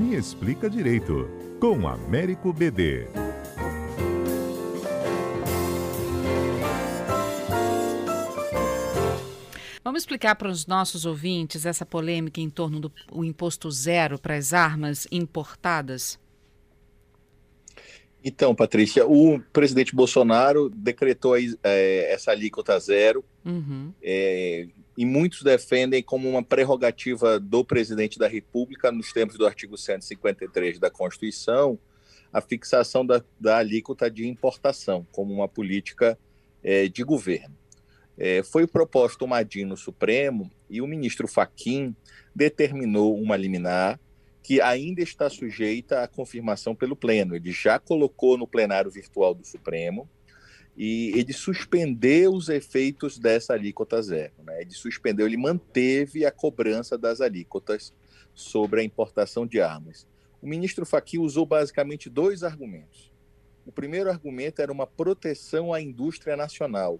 Me Explica Direito, com Américo BD. Vamos explicar para os nossos ouvintes essa polêmica em torno do imposto zero para as armas importadas? Então, Patrícia, o presidente Bolsonaro decretou é, essa alíquota zero uhum. é, e muitos defendem como uma prerrogativa do presidente da República, nos termos do artigo 153 da Constituição, a fixação da, da alíquota de importação como uma política é, de governo. É, foi proposto uma DIN no Supremo e o ministro Faquim determinou uma liminar que ainda está sujeita à confirmação pelo Pleno. Ele já colocou no plenário virtual do Supremo e ele suspendeu os efeitos dessa alíquota zero. Né? Ele suspendeu, ele manteve a cobrança das alíquotas sobre a importação de armas. O ministro Fachin usou basicamente dois argumentos. O primeiro argumento era uma proteção à indústria nacional,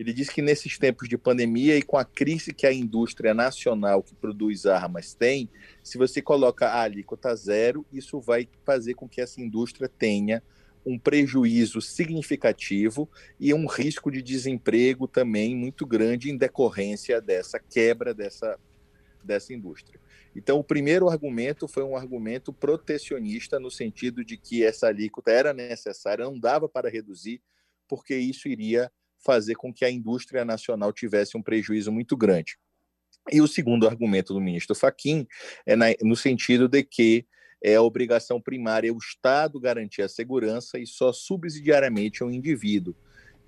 ele diz que nesses tempos de pandemia e com a crise que a indústria nacional que produz armas tem, se você coloca a alíquota zero, isso vai fazer com que essa indústria tenha um prejuízo significativo e um risco de desemprego também muito grande em decorrência dessa quebra dessa, dessa indústria. Então, o primeiro argumento foi um argumento protecionista, no sentido de que essa alíquota era necessária, não dava para reduzir, porque isso iria fazer com que a indústria nacional tivesse um prejuízo muito grande. E o segundo argumento do ministro Faquim é na, no sentido de que é a obrigação primária o Estado garantir a segurança e só subsidiariamente o indivíduo,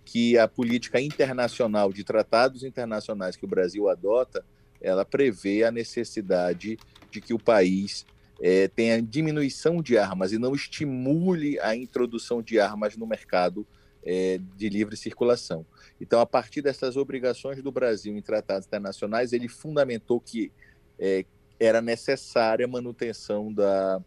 que a política internacional de tratados internacionais que o Brasil adota, ela prevê a necessidade de que o país é, tenha diminuição de armas e não estimule a introdução de armas no mercado é, de livre circulação. Então, a partir dessas obrigações do Brasil em tratados internacionais, ele fundamentou que é, era necessária a manutenção da,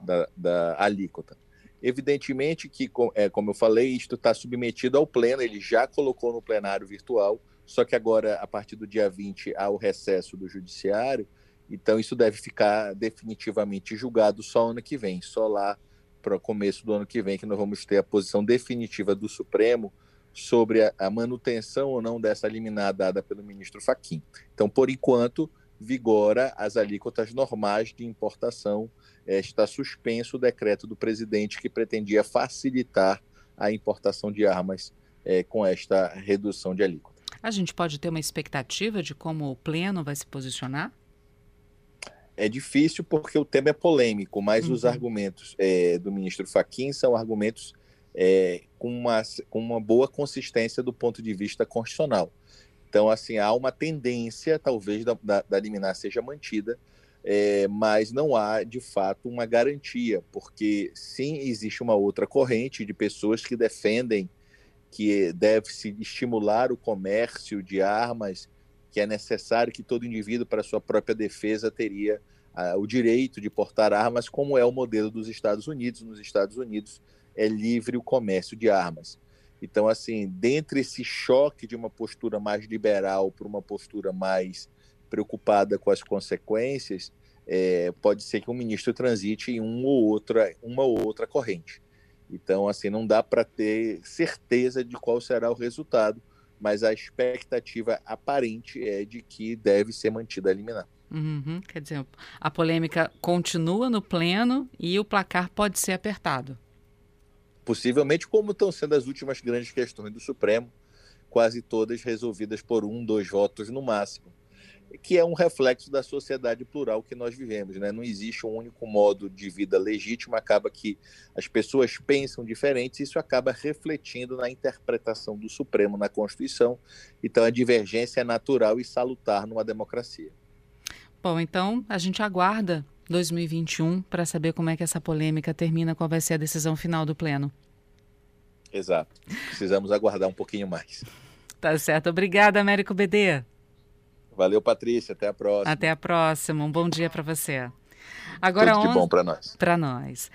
da, da alíquota. Evidentemente que, é, como eu falei, isto está submetido ao pleno, ele já colocou no plenário virtual, só que agora, a partir do dia 20, há o recesso do judiciário, então isso deve ficar definitivamente julgado só ano que vem, só lá para o começo do ano que vem, que nós vamos ter a posição definitiva do Supremo sobre a, a manutenção ou não dessa liminar dada pelo ministro Faquim. Então, por enquanto, vigora as alíquotas normais de importação. É, está suspenso o decreto do presidente que pretendia facilitar a importação de armas é, com esta redução de alíquota. A gente pode ter uma expectativa de como o Pleno vai se posicionar? é difícil porque o tema é polêmico, mas uhum. os argumentos é, do ministro Faquim são argumentos é, com, uma, com uma boa consistência do ponto de vista constitucional. Então, assim, há uma tendência, talvez, da, da, da liminar seja mantida, é, mas não há, de fato, uma garantia, porque sim, existe uma outra corrente de pessoas que defendem que deve-se estimular o comércio de armas que é necessário que todo indivíduo, para sua própria defesa, teria uh, o direito de portar armas, como é o modelo dos Estados Unidos. Nos Estados Unidos é livre o comércio de armas. Então, assim, dentre esse choque de uma postura mais liberal para uma postura mais preocupada com as consequências, é, pode ser que o ministro transite em um ou outra, uma ou outra corrente. Então, assim, não dá para ter certeza de qual será o resultado, mas a expectativa aparente é de que deve ser mantida a liminar. Uhum, quer dizer, a polêmica continua no pleno e o placar pode ser apertado. Possivelmente, como estão sendo as últimas grandes questões do Supremo, quase todas resolvidas por um, dois votos no máximo que é um reflexo da sociedade plural que nós vivemos. Né? Não existe um único modo de vida legítimo, acaba que as pessoas pensam diferentes, isso acaba refletindo na interpretação do Supremo na Constituição. Então, a divergência é natural e salutar numa democracia. Bom, então a gente aguarda 2021 para saber como é que essa polêmica termina, qual vai ser a decisão final do Pleno. Exato. Precisamos aguardar um pouquinho mais. Tá certo. Obrigada, Américo BD. Valeu, Patrícia. Até a próxima. Até a próxima. Um bom dia para você. Agora Tudo de bom para nós. Para nós.